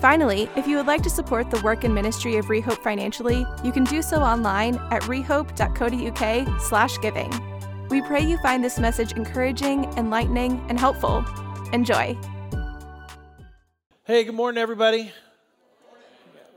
Finally, if you would like to support the work and ministry of Rehope financially, you can do so online at rehope.co.uk slash giving. We pray you find this message encouraging, enlightening, and helpful. Enjoy. Hey, good morning, everybody.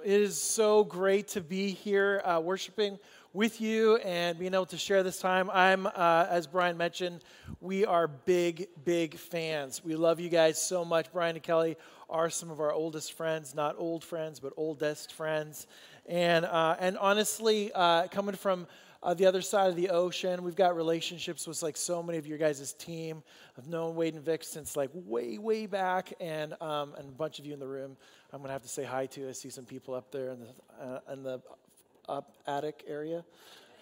It is so great to be here uh, worshiping with you and being able to share this time. I'm, uh, as Brian mentioned, we are big, big fans. We love you guys so much. Brian and Kelly are some of our oldest friends, not old friends, but oldest friends. And, uh, and honestly, uh, coming from uh, the other side of the ocean, we've got relationships with like so many of your guys' team. I've known Wade and Vic since like way, way back, and, um, and a bunch of you in the room I'm going to have to say hi to. I see some people up there in the, uh, in the up attic area.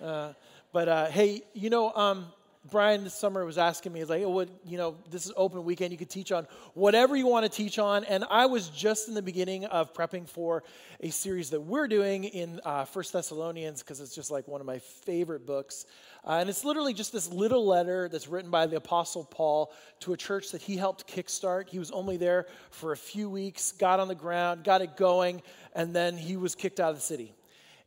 Uh, but uh, hey, you know, um, Brian this summer was asking me, like, oh, what, you know, this is open weekend. You could teach on whatever you want to teach on. And I was just in the beginning of prepping for a series that we're doing in uh, First Thessalonians because it's just like one of my favorite books. Uh, and it's literally just this little letter that's written by the Apostle Paul to a church that he helped kickstart. He was only there for a few weeks, got on the ground, got it going, and then he was kicked out of the city.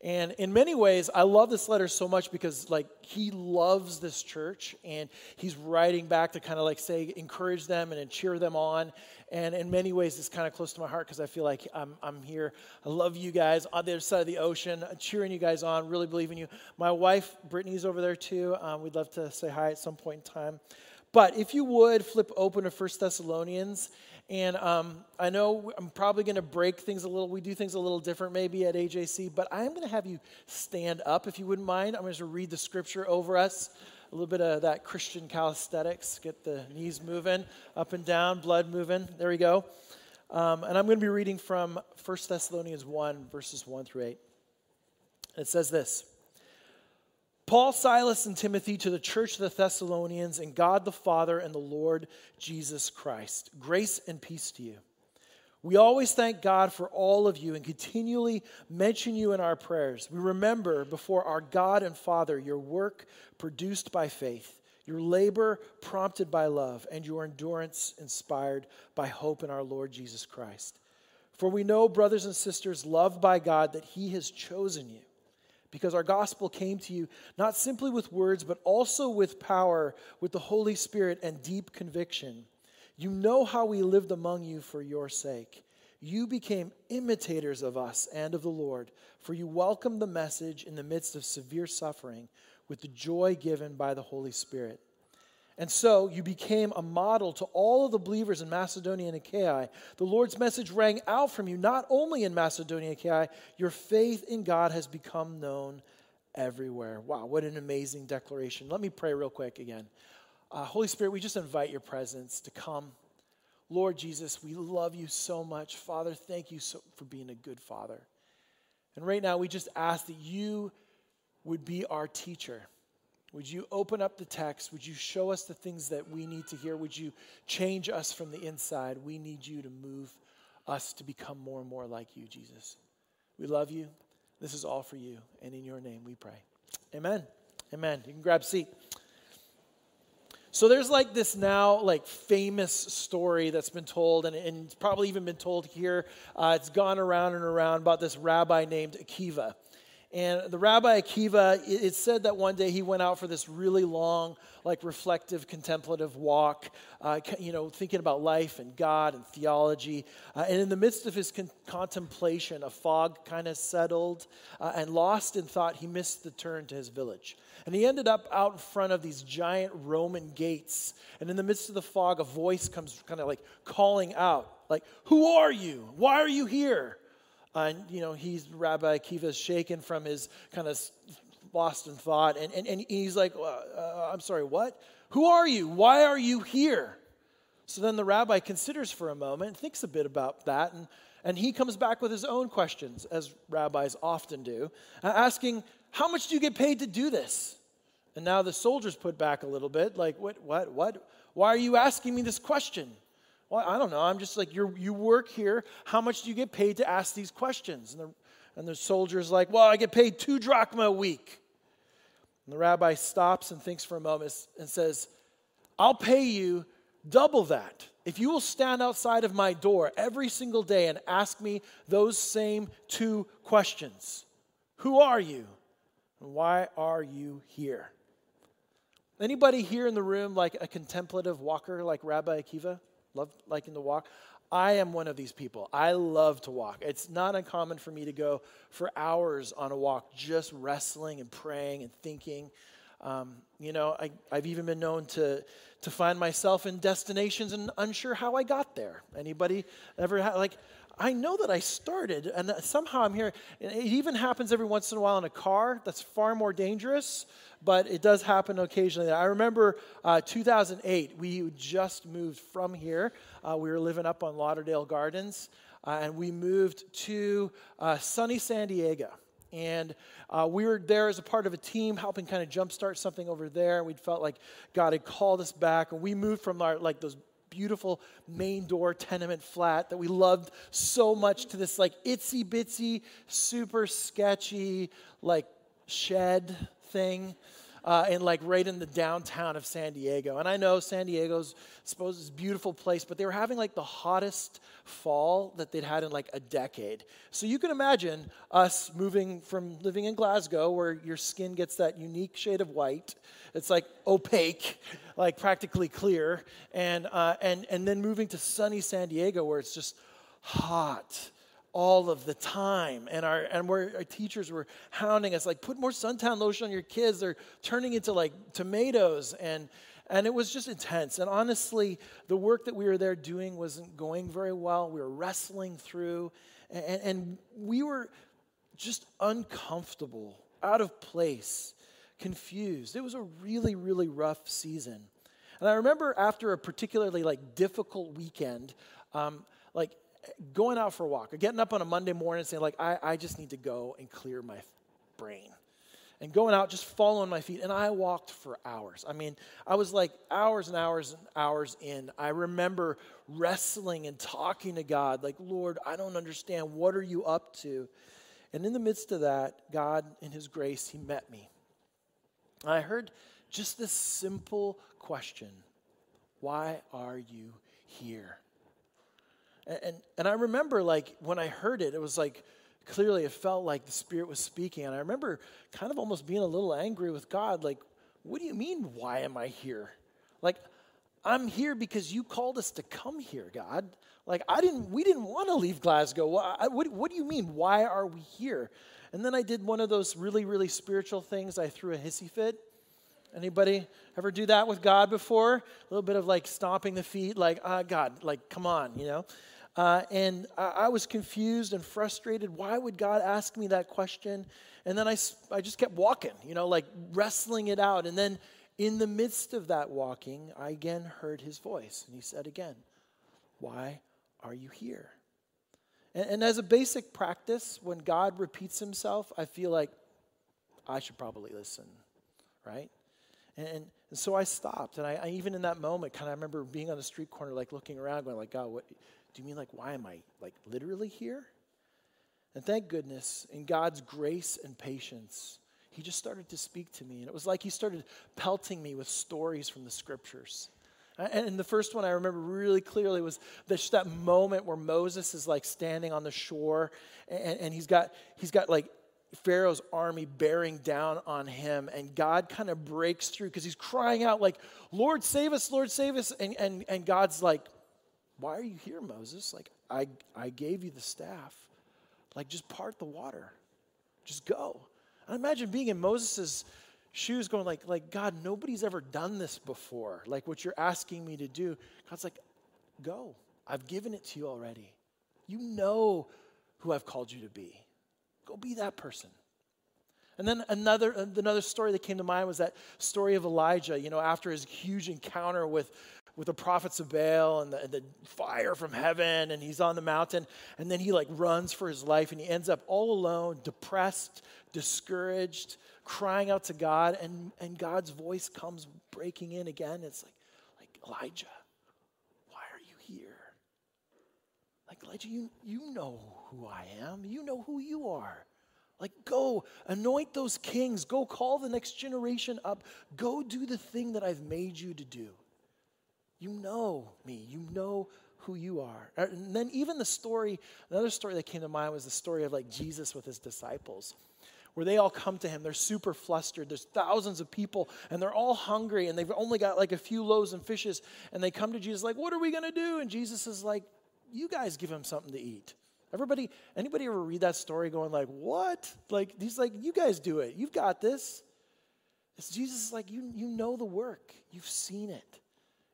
And in many ways, I love this letter so much because, like, he loves this church and he's writing back to kind of like say, encourage them and cheer them on. And in many ways, it's kind of close to my heart because I feel like I'm, I'm here. I love you guys on the other side of the ocean, cheering you guys on, really believe in you. My wife, Brittany's over there too. Um, we'd love to say hi at some point in time. But if you would flip open to First Thessalonians and um, I know I'm probably going to break things a little. We do things a little different maybe at AJC, but I am going to have you stand up if you wouldn't mind. I'm going to read the scripture over us. A little bit of that Christian calisthenics. Get the knees moving, up and down, blood moving. There we go. Um, and I'm going to be reading from 1 Thessalonians 1, verses 1 through 8. It says this. Paul, Silas, and Timothy to the church of the Thessalonians, and God the Father and the Lord Jesus Christ. Grace and peace to you. We always thank God for all of you and continually mention you in our prayers. We remember before our God and Father your work produced by faith, your labor prompted by love, and your endurance inspired by hope in our Lord Jesus Christ. For we know, brothers and sisters, loved by God, that He has chosen you because our gospel came to you not simply with words, but also with power, with the Holy Spirit and deep conviction. You know how we lived among you for your sake. You became imitators of us and of the Lord, for you welcomed the message in the midst of severe suffering with the joy given by the Holy Spirit. And so you became a model to all of the believers in Macedonia and Achaia. The Lord's message rang out from you, not only in Macedonia and Achaia, your faith in God has become known everywhere. Wow, what an amazing declaration. Let me pray real quick again. Uh, Holy Spirit, we just invite your presence to come. Lord Jesus, we love you so much. Father, thank you so, for being a good father. And right now, we just ask that you would be our teacher. Would you open up the text? Would you show us the things that we need to hear? Would you change us from the inside? We need you to move us to become more and more like you, Jesus. We love you. This is all for you. And in your name we pray. Amen. Amen. You can grab a seat. So there's like this now like famous story that's been told, and, and it's probably even been told here. Uh, it's gone around and around about this rabbi named Akiva. And the Rabbi Akiva, it said that one day he went out for this really long, like reflective, contemplative walk, uh, you know, thinking about life and God and theology. Uh, and in the midst of his con- contemplation, a fog kind of settled, uh, and lost in thought, he missed the turn to his village. And he ended up out in front of these giant Roman gates. And in the midst of the fog, a voice comes kind of like calling out, like, Who are you? Why are you here? And, you know, he's, Rabbi Akiva is shaken from his kind of lost in thought. And, and, and he's like, uh, I'm sorry, what? Who are you? Why are you here? So then the rabbi considers for a moment, thinks a bit about that, and, And he comes back with his own questions, as rabbis often do, asking, How much do you get paid to do this? And now the soldiers put back a little bit, like, What, what, what? Why are you asking me this question? Well, I don't know. I'm just like, you you work here. How much do you get paid to ask these questions? And the, and the soldier's like, Well, I get paid two drachma a week. And the rabbi stops and thinks for a moment and says, I'll pay you double that if you will stand outside of my door every single day and ask me those same two questions Who are you? And why are you here? Anybody here in the room like a contemplative walker like Rabbi Akiva? Love liking to walk? I am one of these people. I love to walk. It's not uncommon for me to go for hours on a walk just wrestling and praying and thinking. Um, you know, I, I've even been known to, to find myself in destinations and unsure how I got there. Anybody ever like, I know that I started and somehow I'm here. It even happens every once in a while in a car. That's far more dangerous, but it does happen occasionally. I remember uh, 2008, we just moved from here. Uh, we were living up on Lauderdale Gardens, uh, and we moved to uh, sunny San Diego. And uh, we were there as a part of a team helping kind of jumpstart something over there. We felt like God had called us back. And we moved from our, like those beautiful main door tenement flat that we loved so much to this like itsy bitsy, super sketchy, like shed thing uh, and like right in the downtown of San Diego. And I know San Diego's supposed is beautiful place, but they were having like the hottest fall that they'd had in like a decade. So you can imagine us moving from living in Glasgow, where your skin gets that unique shade of white. It's like opaque, like practically clear, and uh, and and then moving to sunny San Diego, where it's just hot all of the time. And our and our teachers were hounding us, like, put more suntan lotion on your kids. They're turning into like tomatoes. And and it was just intense. And honestly, the work that we were there doing wasn't going very well. We were wrestling through, and, and we were just uncomfortable, out of place, confused. It was a really, really rough season. And I remember after a particularly like difficult weekend, um, like going out for a walk or getting up on a Monday morning and saying, like, I, I just need to go and clear my brain. And going out, just following my feet. And I walked for hours. I mean, I was like hours and hours and hours in. I remember wrestling and talking to God, like, Lord, I don't understand. What are you up to? And in the midst of that, God, in His grace, He met me. I heard just this simple question Why are you here? And, and, I remember, like, when I heard it, it was like, clearly it felt like the Spirit was speaking. And I remember kind of almost being a little angry with God, like, what do you mean, why am I here? Like, I'm here because you called us to come here, God. Like, I didn't, we didn't want to leave Glasgow. What, what, what do you mean, why are we here? And then I did one of those really, really spiritual things. I threw a hissy fit. Anybody ever do that with God before? A little bit of like stomping the feet, like, ah, God, like, come on, you know? Uh, and I, I, was confused and frustrated. Why would God ask me that question? And then I, I just kept walking, you know, like wrestling it out. And then in the midst of that walking, I again heard his voice. And he said again, Why are you here? And, and as a basic practice, when God repeats himself, I feel like I should probably listen, right? And, and, so I stopped. And I, I, even in that moment, kind of remember being on the street corner, like looking around, going like, God, what, do you mean like, why am I like literally here? And thank goodness, in God's grace and patience, he just started to speak to me. And it was like he started pelting me with stories from the scriptures. And the first one I remember really clearly was this, that moment where Moses is like standing on the shore and, and he's got he's got like Pharaoh's army bearing down on him, and God kind of breaks through because he's crying out, like, Lord, save us, Lord, save us. And, and, and God's like, why are you here, Moses? Like, I, I gave you the staff. Like, just part the water. Just go. I imagine being in Moses' shoes going like, like, God, nobody's ever done this before. Like what you're asking me to do. God's like, go. I've given it to you already. You know who I've called you to be. Go be that person. And then another, another story that came to mind was that story of Elijah, you know, after his huge encounter with, with the prophets of Baal and the, and the, fire from heaven, and he's on the mountain, and then he like runs for his life, and he ends up all alone, depressed, discouraged, crying out to God, and, and God's voice comes breaking in again. It's like, like Elijah, why are you here? Like Elijah, you, you know who I am, you know who you are. Like, go anoint those kings. Go call the next generation up. Go do the thing that I've made you to do. You know me. You know who you are. Uh, and then, even the story, another story that came to mind was the story of like Jesus with his disciples, where they all come to him. They're super flustered. There's thousands of people, and they're all hungry, and they've only got like a few loaves and fishes. And they come to Jesus, like, What are we to do? And Jesus is like, You guys give him something to eat. Everybody, anybody ever read that story going like, what? Like, he's like, you guys do it. You've got this. It's Jesus is like, you, you know the work. You've seen it.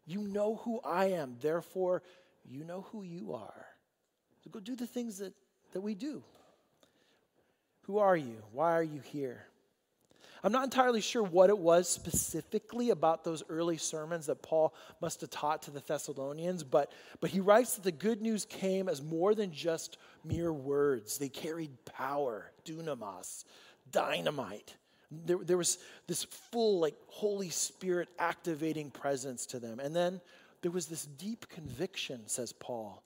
You know who I am. Therefore, you know who you are. So go do the things that, that we do. Who are you? Why are you here? I'm not entirely sure what it was specifically about those early sermons that Paul must have taught to the Thessalonians, but, but he writes that the good news came as more than just mere words. They carried power, dunamis, dynamite. There, there was this full, like, Holy Spirit activating presence to them. And then there was this deep conviction, says Paul,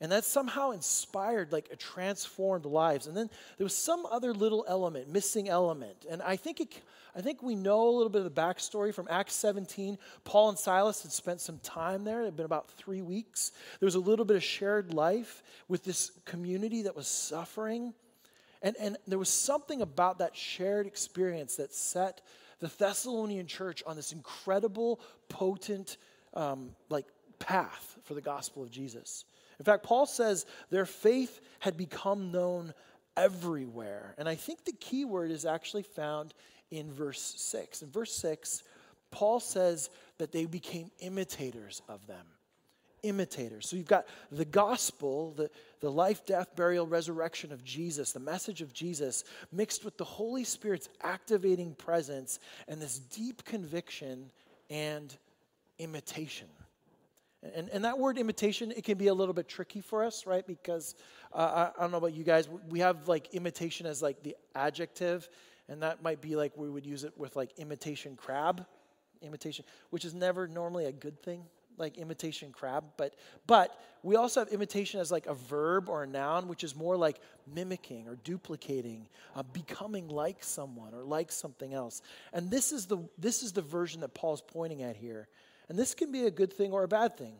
and that somehow inspired like a transformed lives. And then there was some other little element, missing element. And I think it, I think we know a little bit of the backstory from Acts 17. Paul and Silas had spent some time there. It had been about three weeks. There was a little bit of shared life with this community that was suffering. And, and there was something about that shared experience that set the Thessalonian church on this incredible, potent, um, like path for the gospel of Jesus. In fact, Paul says their faith had become known everywhere. And I think the key word is actually found in verse 6. In verse 6, Paul says that they became imitators of them. Imitators. So you've got the gospel, the, the life, death, burial, resurrection of Jesus, the message of Jesus, mixed with the Holy Spirit's activating presence and this deep conviction and imitation. And, and that word imitation, it can be a little bit tricky for us, right? Because uh, I, I don't know about you guys, we have like imitation as like the adjective, and that might be like we would use it with like imitation crab, imitation, which is never normally a good thing, like imitation crab. But but we also have imitation as like a verb or a noun, which is more like mimicking or duplicating, uh, becoming like someone or like something else. And this is the this is the version that Paul's pointing at here. And this can be a good thing or a bad thing.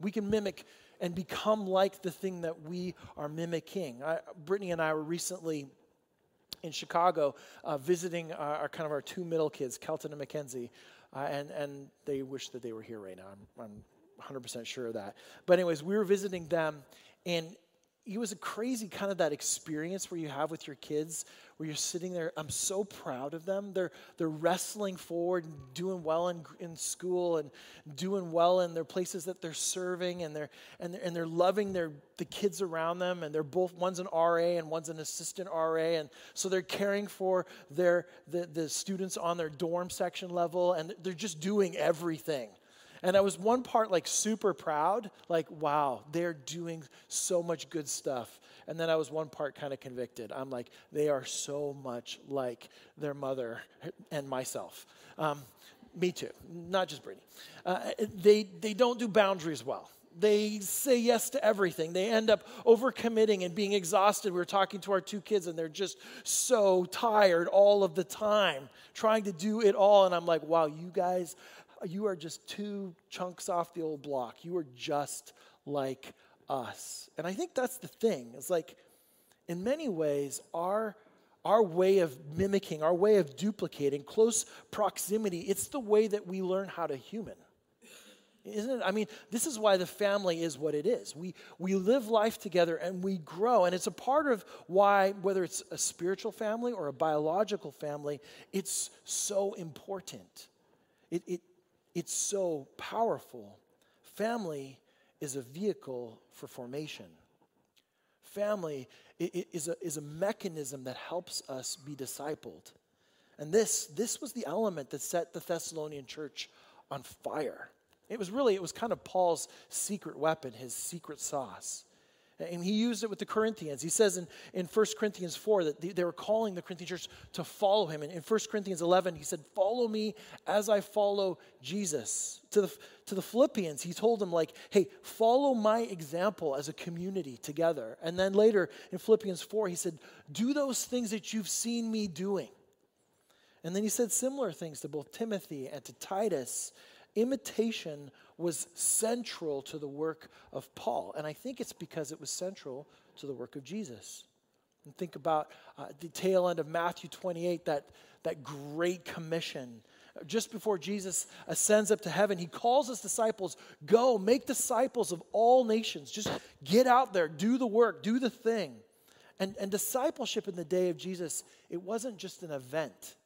We can mimic and become like the thing that we are mimicking. I, Brittany and I were recently in Chicago uh, visiting our, our, kind of our two middle kids, Kelton and Mackenzie, uh, and, and they wish that they were here right now. I'm, I'm 100% sure of that. But, anyways, we were visiting them, and it was a crazy kind of that experience where you have with your kids where you're sitting there i'm so proud of them. They're they're wrestling forward and doing well in, in school and doing well in their places that they're serving and they're and they're, and they're loving their the kids around them and they're both one's an ra and one's an assistant ra and so they're caring for their the, the students on their dorm section level and they're just doing everything and I was one part like super proud, like, wow, they're doing so much good stuff. And then I was one part kind of convicted. I'm like, they are so much like their mother and myself. Um, me too, not just Brittany. Uh, they, they don't do boundaries well. They say yes to everything. They end up overcommitting and being exhausted. We were talking to our two kids, and they're just so tired all of the time, trying to do it all. And I'm like, wow, you guys you are just two chunks off the old block. You are just like us. And I think that's the thing. It's like, in many ways, our our way of mimicking, our way of duplicating, close proximity, it's the way that we learn how to human. Isn't it? I mean, this is why the family is what it is. We, we live life together and we grow. And it's a part of why, whether it's a spiritual family or a biological family, it's so important. It, it, it's so powerful. Family is a vehicle for formation. Family is a, is a mechanism that helps us be discipled. And this, this was the element that set the Thessalonian church on fire. It was really, it was kind of Paul's secret weapon, his secret sauce. And he used it with the Corinthians. He says in, in 1 Corinthians 4 that they, they were calling the Corinthian church to follow him. And in 1 Corinthians 11, he said, Follow me as I follow Jesus. To the, to the Philippians, he told them, like, hey, follow my example as a community together. And then later in Philippians 4, he said, Do those things that you've seen me doing. And then he said similar things to both Timothy and to Titus. Imitation was central to the work of Paul. And I think it's because it was central to the work of Jesus. And think about uh, the tail end of Matthew 28, that, that great commission. Just before Jesus ascends up to heaven, he calls his disciples, Go, make disciples of all nations. Just get out there, do the work, do the thing. And, and discipleship in the day of Jesus, it wasn't just an event.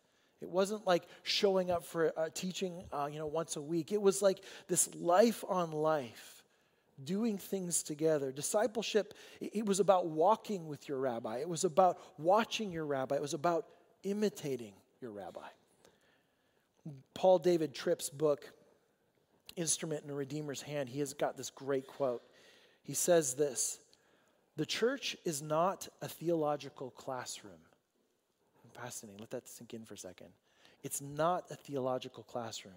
It wasn't like showing up for a teaching, uh, you know, once a week. It was like this life on life, doing things together. Discipleship, it was about walking with your rabbi. It was about watching your rabbi. It was about imitating your rabbi. Paul David Tripp's book, Instrument in a Redeemer's Hand, he has got this great quote. He says this The church is not a theological classroom fascinating. Let that sink in for a second. It's not a theological classroom.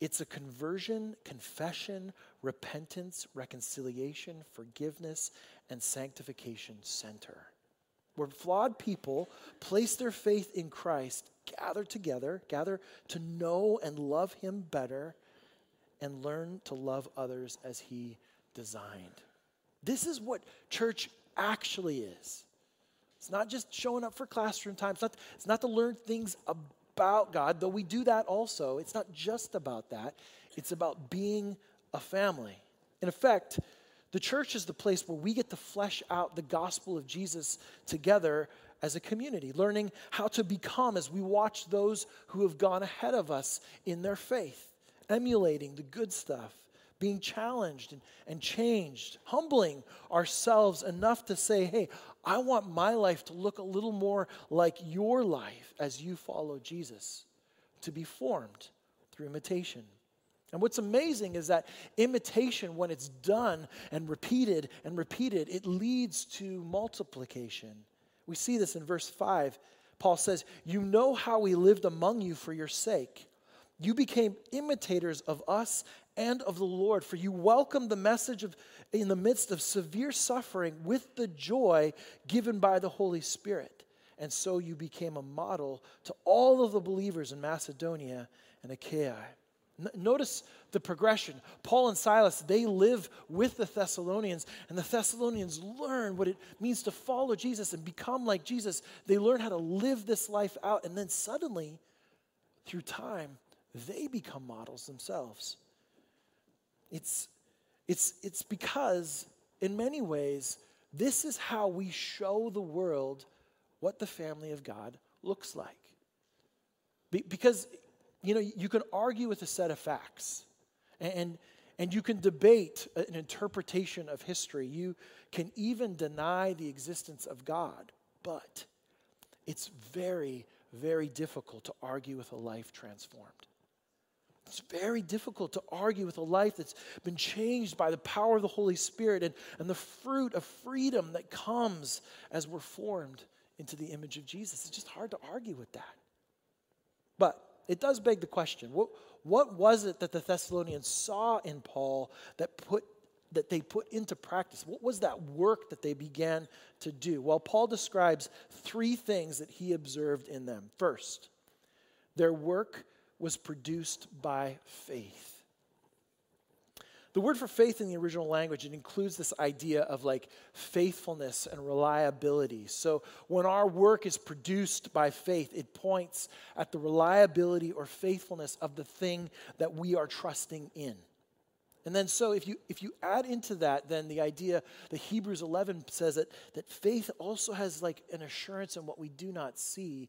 It's a conversion, confession, repentance, reconciliation, forgiveness, and sanctification center. Where flawed people place their faith in Christ, gather together, gather to know and love Him better, and learn to love others as He designed. This is what church actually is. It's not just showing up for classroom time. It's not, it's not to learn things about God, though we do that also. It's not just about that. It's about being a family. In effect, the church is the place where we get to flesh out the gospel of Jesus together as a community, learning how to become as we watch those who have gone ahead of us in their faith, emulating the good stuff being challenged and, and changed, humbling ourselves enough to say, hey, I want my life to look a little more like your life as you follow Jesus, to be formed through imitation. And what's amazing is that imitation, when it's done and repeated and repeated, it leads to multiplication. We see this in verse 5. Paul says, You know how we lived among you for your sake. You became imitators of us and of the Lord, for you welcomed the message of in the midst of severe suffering with the joy given by the Holy Spirit. And so you became a model to all of the believers in Macedonia and Achaia. Notice the progression. Paul and Silas, they live with the Thessalonians, and the Thessalonians learn what it means to follow Jesus and become like Jesus. They learn how to live this life out, and then suddenly, through time, they become models themselves. It's, it's, it's because, in many ways, this is how we show the world what the family of God looks like. Be, because, you know, you can argue with a set of facts, and, and you can debate an interpretation of history. You can even deny the existence of God, but it's very, very difficult to argue with a life transformed. It's very difficult to argue with a life that's been changed by the power of the Holy Spirit and, and the fruit of freedom that comes as we're formed into the image of Jesus. It's just hard to argue with that. But it does beg the question what, what was it that the Thessalonians saw in Paul that, put, that they put into practice? What was that work that they began to do? Well, Paul describes three things that he observed in them. First, their work was produced by faith. The word for faith in the original language, it includes this idea of like faithfulness and reliability. So when our work is produced by faith, it points at the reliability or faithfulness of the thing that we are trusting in. And then so if you if you add into that then the idea that Hebrews 11 says that that faith also has like an assurance in what we do not see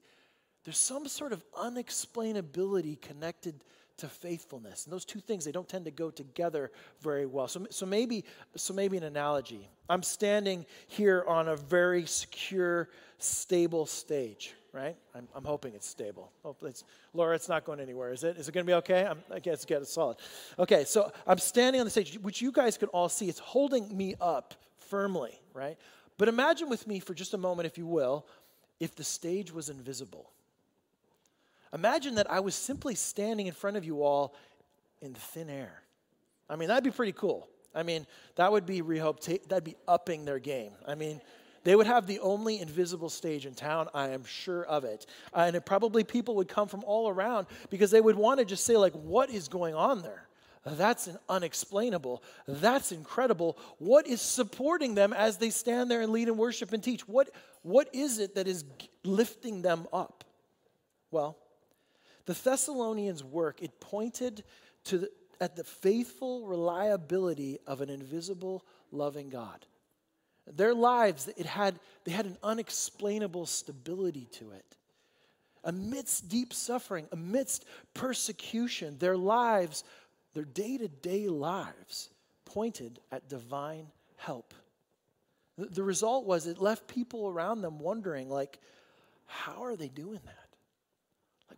there's some sort of unexplainability connected to faithfulness. And those two things, they don't tend to go together very well. So, so, maybe, so maybe an analogy. I'm standing here on a very secure, stable stage. right? I'm, I'm hoping it's stable. Hopefully it's, Laura, it's not going anywhere, is it? Is it going to be okay? I'm, I guess get it solid. Okay, so I'm standing on the stage, which you guys can all see. It's holding me up firmly, right? But imagine with me for just a moment, if you will, if the stage was invisible. Imagine that I was simply standing in front of you all in thin air. I mean, that'd be pretty cool. I mean, that would be Rehope, that'd be upping their game. I mean, they would have the only invisible stage in town, I am sure of it. Uh, and it probably people would come from all around because they would want to just say, like, what is going on there? That's unexplainable. That's incredible. What is supporting them as they stand there and lead and worship and teach? What, what is it that is lifting them up? Well, the Thessalonians' work, it pointed to the, at the faithful reliability of an invisible, loving God. Their lives, it had, they had an unexplainable stability to it. Amidst deep suffering, amidst persecution, their lives, their day to day lives, pointed at divine help. The, the result was it left people around them wondering, like, how are they doing that?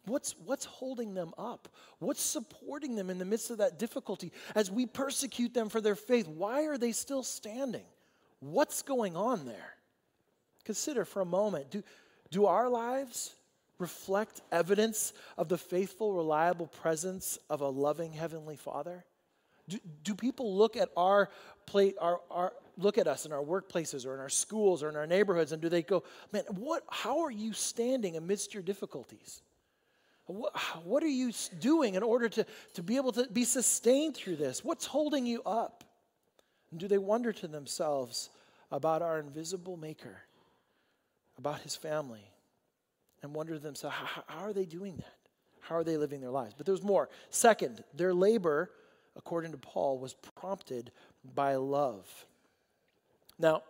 What's, what's holding them up? What's supporting them in the midst of that difficulty as we persecute them for their faith? Why are they still standing? What's going on there? Consider for a moment do, do our lives reflect evidence of the faithful, reliable presence of a loving Heavenly Father? Do, do people look at our, play, our, our look at us in our workplaces or in our schools or in our neighborhoods and do they go, man, what, how are you standing amidst your difficulties? What, are you doing in order to, to be able to be sustained through this? What's holding you up? And do they wonder to themselves about our invisible Maker, about His family, and wonder to themselves, how, how are they doing that? How are they living their lives? But there's more. Second, their labor, according to Paul, was prompted by love. Now,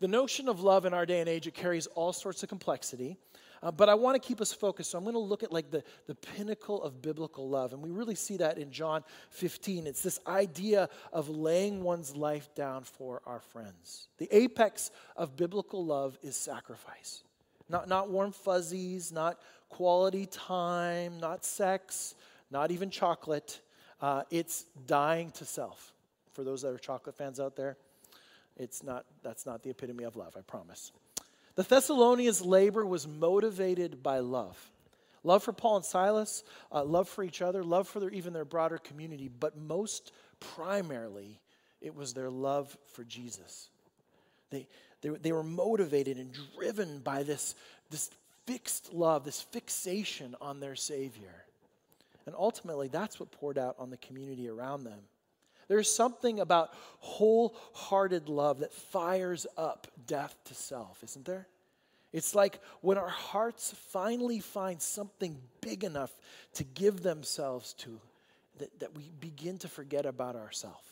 the notion of love in our day and age, it carries all sorts of complexity. Uh, but I want to keep us focused. So I'm going to look at like the, the pinnacle of biblical love. And we really see that in John 15. It's this idea of laying one's life down for our friends. The apex of biblical love is sacrifice. Not, not warm fuzzies, not quality time, not sex, not even chocolate. Uh, it's dying to self. For those that are chocolate fans out there, it's not, that's not the epitome of love, I promise. The Thessalonians' labor was motivated by love love for Paul and Silas, uh, love for each other, love for their, even their broader community, but most primarily, it was their love for Jesus. They, they, they were motivated and driven by this, this fixed love, this fixation on their Savior. And ultimately, that's what poured out on the community around them. There's something about wholehearted love that fires up death to self, isn't there? It's like when our hearts finally find something big enough to give themselves to, that, that we begin to forget about ourselves.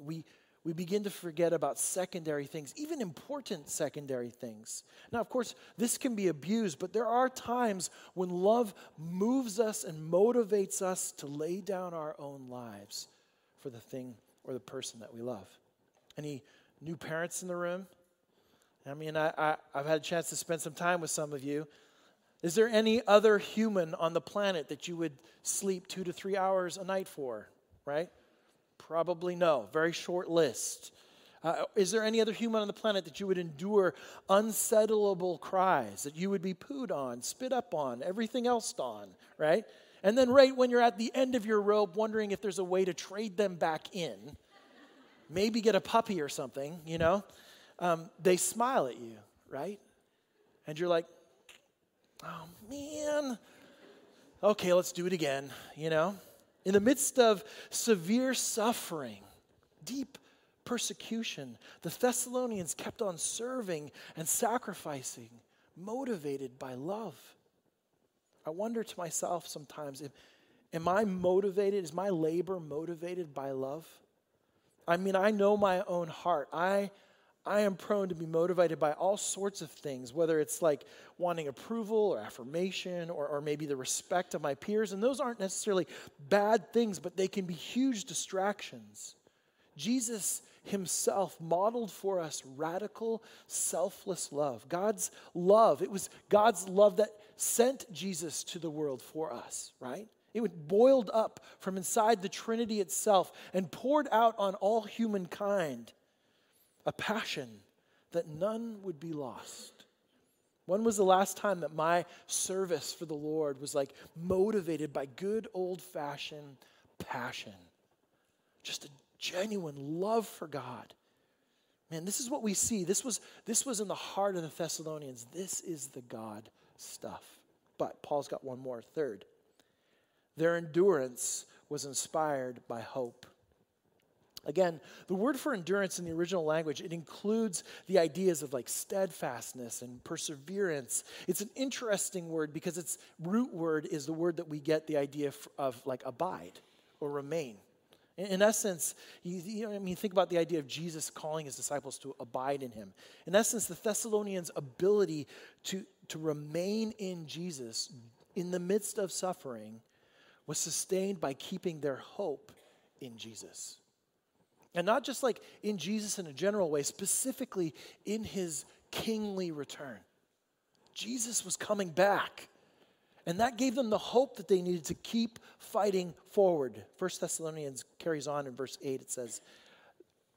We, we begin to forget about secondary things, even important secondary things. Now, of course, this can be abused, but there are times when love moves us and motivates us to lay down our own lives for the thing or the person that we love. Any new parents in the room? I mean, I, I, have had a chance to spend some time with some of you. Is there any other human on the planet that you would sleep two to three hours a night for, right? Probably no. Very short list. Uh, is there any other human on the planet that you would endure unsettlable cries, that you would be pooed on, spit up on, everything else on, right? And then, right when you're at the end of your rope, wondering if there's a way to trade them back in, maybe get a puppy or something, you know, um, they smile at you, right? And you're like, oh man, okay, let's do it again, you know? In the midst of severe suffering, deep persecution, the Thessalonians kept on serving and sacrificing, motivated by love. I wonder to myself sometimes if, am I motivated? Is my labor motivated by love? I mean, I know my own heart. I, I am prone to be motivated by all sorts of things, whether it's like wanting approval or affirmation or, or maybe the respect of my peers. And those aren't necessarily bad things, but they can be huge distractions. Jesus himself modeled for us radical, selfless love. God's love. It was God's love that sent Jesus to the world for us, right? It was boiled up from inside the Trinity itself and poured out on all humankind a passion that none would be lost. When was the last time that my service for the Lord was like motivated by good old fashioned passion? Just a genuine love for God. Man, this is what we see. This was, this was in the heart of the Thessalonians. This is the God stuff. But Paul's got one more, third. Their endurance was inspired by hope. Again, the word for endurance in the original language, it includes the ideas of like steadfastness and perseverance. It's an interesting word because its root word is the word that we get the idea of like abide or remain. In, essence, you, you know, I mean, think about the idea of Jesus calling his disciples to abide in him. In essence, the Thessalonians' ability to, to remain in Jesus in the midst of suffering was sustained by keeping their hope in Jesus. And not just like in Jesus in a general way, specifically in his kingly return. Jesus was coming back. And that gave them the hope that they needed to keep fighting forward. First Thessalonians carries on in verse 8. It says,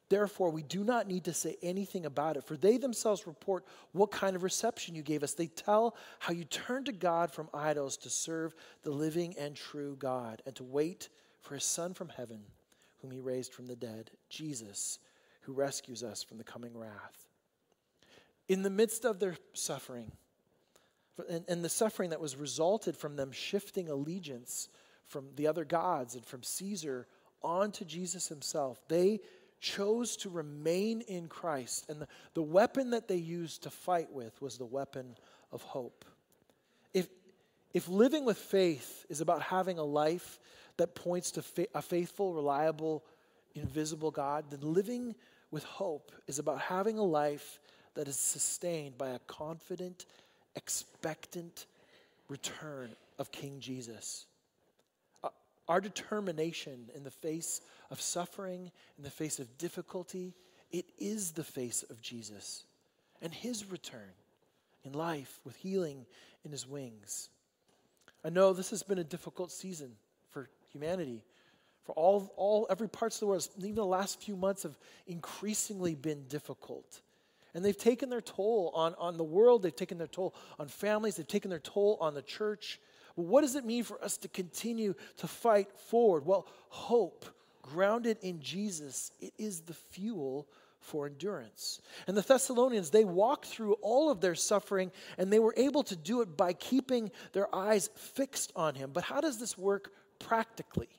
Therefore, we do not need to say anything about it, for they themselves report what kind of reception you gave us. They tell how you turned to God from idols to serve the living and true God, and to wait for his Son from heaven whom he raised from the dead, Jesus, who rescues us from the coming wrath. In the midst of their suffering, and, and the suffering that was resulted from them shifting allegiance from the other gods and from Caesar onto Jesus himself, they chose to remain in Christ. And the, the weapon that they used to fight with was the weapon of hope. If, if living with faith is about having a life that points to fa- a faithful, reliable, invisible God, then living with hope is about having a life that is sustained by a confident, expectant return of King Jesus. Uh, our determination in the face of suffering, in the face of difficulty, it is the face of Jesus and his return in life with healing in his wings. I know this has been a difficult season for humanity. For all, all every parts of the world, even the last few months have increasingly been difficult. And they've taken their toll on, on the world, they've taken their toll on families, they've taken their toll on the church. Well, what does it mean for us to continue to fight forward? Well, hope grounded in Jesus, it is the fuel for endurance. And the Thessalonians, they walked through all of their suffering and they were able to do it by keeping their eyes fixed on him. But how does this work practically?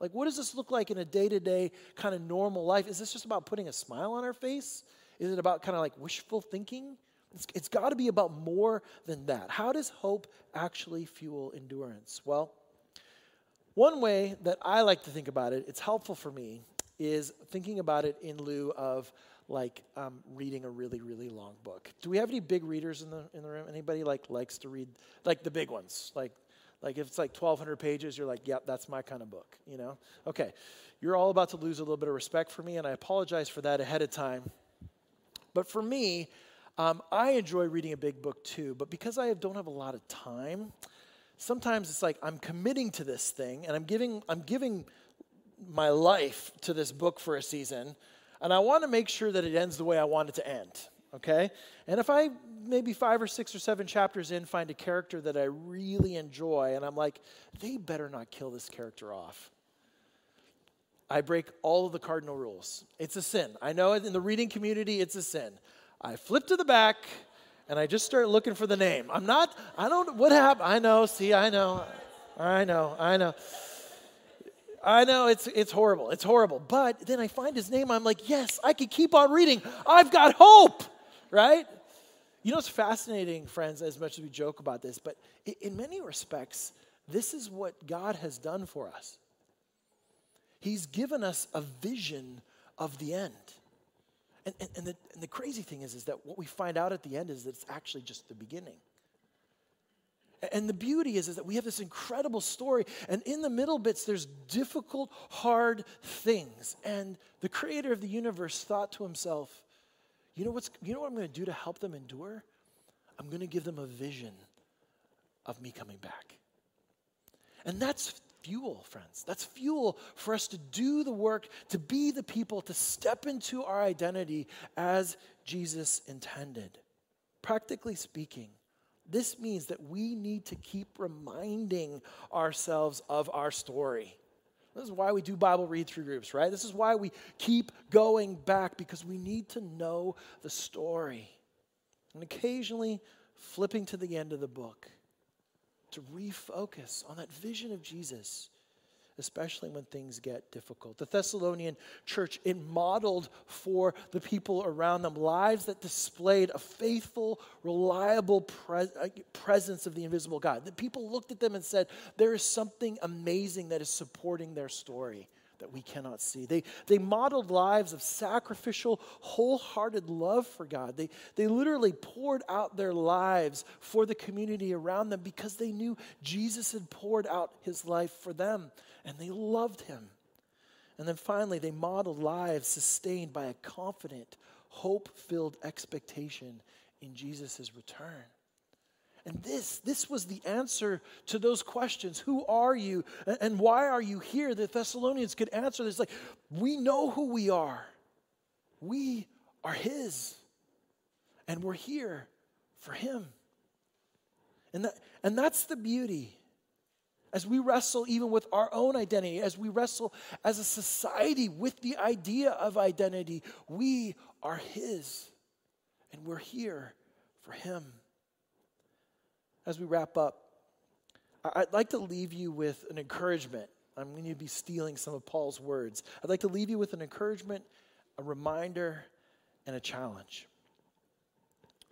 Like, what does this look like in a day to day kind of normal life? Is this just about putting a smile on our face? Is it about kind of like wishful thinking? it's, it's got to be about more than that. How does hope actually fuel endurance? Well, one way that I like to think about it, it's helpful for me, is thinking about it in lieu of like um, reading a really really long book. Do we have any big readers in the in the room? Anybody like likes to read like the big ones, like like if it's like 1,200 pages, you're like, yep, that's my kind of book, you know? Okay, you're all about to lose a little bit of respect for me, and I apologize for that ahead of time. But for me, um, I enjoy reading a big book too, but because I don't have a lot of time, sometimes it's like I'm committing to this thing and I'm giving, I'm giving my life to this book for a season, and I want to make sure that it ends the way I want it to end okay? And if I maybe five or six or seven chapters in find a character that I really enjoy, and I'm like, they better not kill this character off. I break all of the cardinal rules. It's a sin. I know in the reading community, it's a sin. I flip to the back and I just start looking for the name. I'm not, I don't, what happened? I know, see, I know, I know, I know. I know it's, it's horrible. It's horrible. But then I find his name. I'm like, yes, I can keep on reading. I've got hope right? You know, it's fascinating, friends, as much as we joke about this, but in many respects, this is what God has done for us. He's given us a vision of the end. And, and, and, the, and the crazy thing is, is that what we find out at the end is that it's actually just the beginning. And the beauty is, is that we have this incredible story, and in the middle bits, there's difficult, hard things. And the creator of the universe thought to himself, you know, what's, you know what I'm going to do to help them endure? I'm going to give them a vision of me coming back. And that's fuel, friends. That's fuel for us to do the work, to be the people, to step into our identity as Jesus intended. Practically speaking, this means that we need to keep reminding ourselves of our story. This is why we do Bible read through groups, right? This is why we keep going back because we need to know the story. And occasionally flipping to the end of the book to refocus on that vision of Jesus especially when things get difficult. The Thessalonian church, it modeled for the people around them lives that displayed a faithful, reliable pre- uh, presence of the invisible God. The people looked at them and said, There is something amazing that is supporting their story that we cannot see. They, they modeled lives of sacrificial, wholehearted love for God. They, they literally poured out their lives for the community around them because they knew Jesus had poured out his life for them and they loved him. And then finally, they modeled lives sustained by a confident, hope filled expectation in Jesus' return. And this, this was the answer to those questions. Who are you and why are you here? The Thessalonians could answer this like, we know who we are. We are His. And we're here for Him. And, that, and that's the beauty as we wrestle even with our own identity, as we wrestle as a society with the idea of identity, we are His and we're here for Him. As we wrap up, I'd like to leave you with an encouragement. I'm going to be stealing some of Paul's words. I'd like to leave you with an encouragement, a reminder, and a challenge.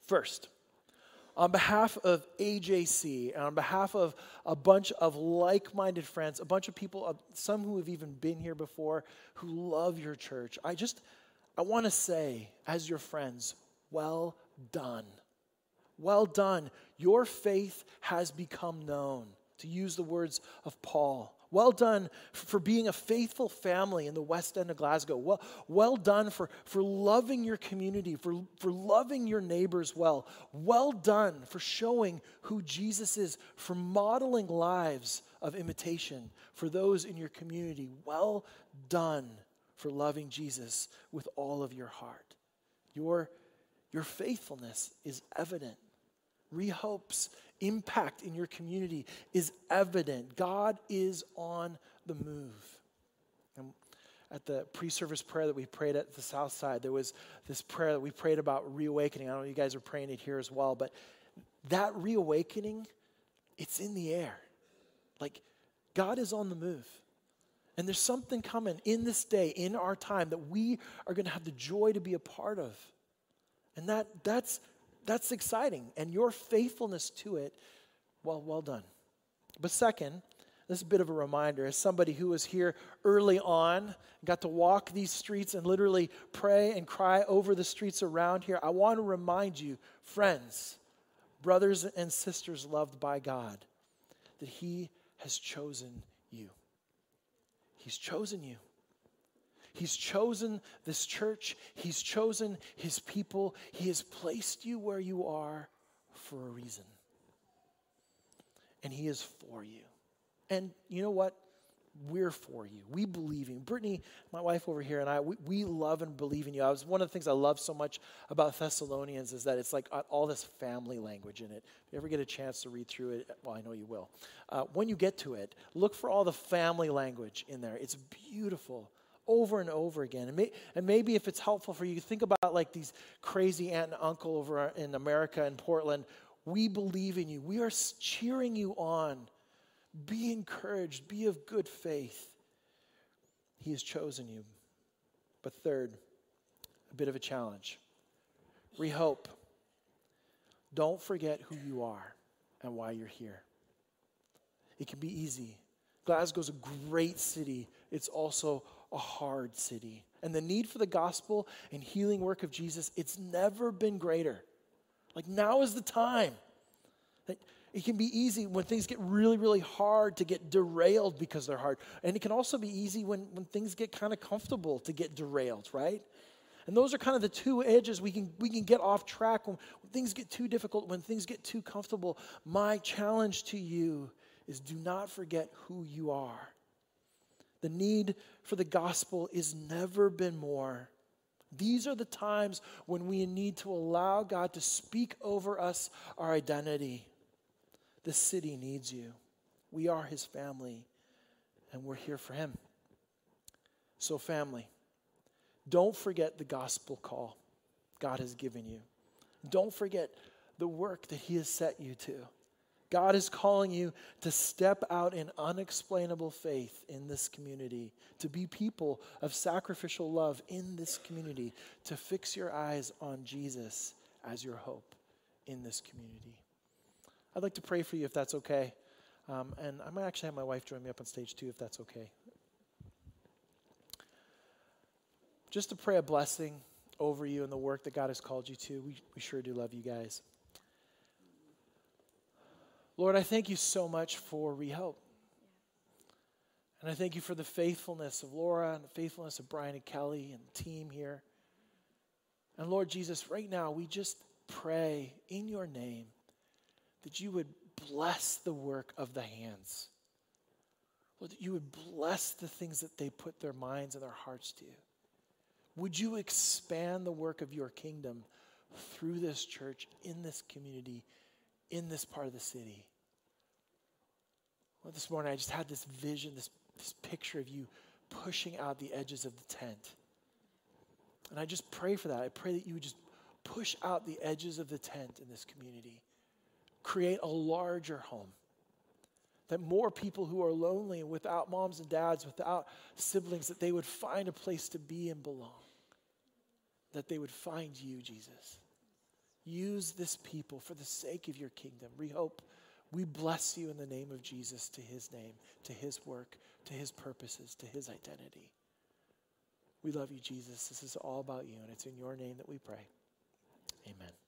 First, on behalf of AJC and on behalf of a bunch of like minded friends, a bunch of people, uh, some who have even been here before, who love your church, I just, I want to say, as your friends, well done. Well done. Your faith has become known, to use the words of Paul. Well done for being a faithful family in the West End of Glasgow. Well, well done for, for loving your community, for, for loving your neighbors well. Well done for showing who Jesus is, for modeling lives of imitation for those in your community. Well done for loving Jesus with all of your heart. Your, your faithfulness is evident. Re:Hope's impact in your community is evident. God is on the move. And at the pre service prayer that we prayed at the South Side, there was this prayer that we prayed about reawakening. I don't know you guys are praying it here as well, but that reawakening, it's in the air. Like, God is on the move. And there's something coming in this day, in our time, that we are going to have the joy to be a part of. And that, that's that's exciting. And your faithfulness to it, well, well done. But second, this is a bit of a reminder as somebody who was here early on, got to walk these streets and literally pray and cry over the streets around here. I want to remind you, friends, brothers and sisters loved by God, that He has chosen you. He's chosen you. He's chosen this church, He's chosen His people. He has placed you where you are for a reason. And He is for you. And you know what? We're for you. We believe in you. Brittany, my wife over here, and I, we, we love and believe in you. I was one of the things I love so much about Thessalonians is that it's like all this family language in it. If you ever get a chance to read through it, well, I know you will. Uh, when you get to it, look for all the family language in there. It's beautiful over and over again. And, may, and, maybe if it's helpful for you, think about like these crazy aunt and uncle over in America in Portland. We believe in you. We are cheering you on. Be encouraged. Be of good faith. He has chosen you. But third, a bit of a challenge. Re:Hope. Don't forget who you are and why you're here. It can be easy. Glasgow's a great city. It's also a hard city. And the need for the gospel and healing work of Jesus, it's never been greater. Like now is the time. Like It can be easy when things get really, really hard to get derailed because they're hard. And it can also be easy when, when things get kind of comfortable to get derailed, right? And those are kind of the two edges we can, we can get off track when, when things get too difficult, when things get too comfortable. My challenge to you is do not forget who you are. The need for the gospel is never been more. These are the times when we need to allow God to speak over us our identity. The city needs you. We are his family, and we're here for him. So, family, don't forget the gospel call God has given you. Don't forget the work that he has set you to. God is calling you to step out in unexplainable faith in this community, to be people of sacrificial love in this community, to fix your eyes on Jesus as your hope in this community. I'd like to pray for you if that's okay. Um, and I might actually have my wife join me up on stage too if that's okay. Just to pray a blessing over you and the work that God has called you to. We, we sure do love you guys. Lord, I thank you so much for Re:Hope. And I thank you for the faithfulness of Laura and the faithfulness of Brian and Kelly and the team here. And Lord Jesus, right now we just pray in your name that you would bless the work of the hands. Lord, that you would bless the things that they put their minds and their hearts to. Would you expand the work of your kingdom through this church, in this community, in this part of the city? Well, this morning I just had this vision, this, this picture of you pushing out the edges of the tent. And I just pray for that. I pray that you would just push out the edges of the tent in this community create a larger home. That more people who are lonely and without moms and dads, without siblings, that they would find a place to be and belong. That they would find you, Jesus. Use this people for the sake of your kingdom. We hope we bless you in the name of Jesus to his name, to his work, to his purposes, to his identity. We love you, Jesus. This is all about you, and it's in your name that we pray. Amen.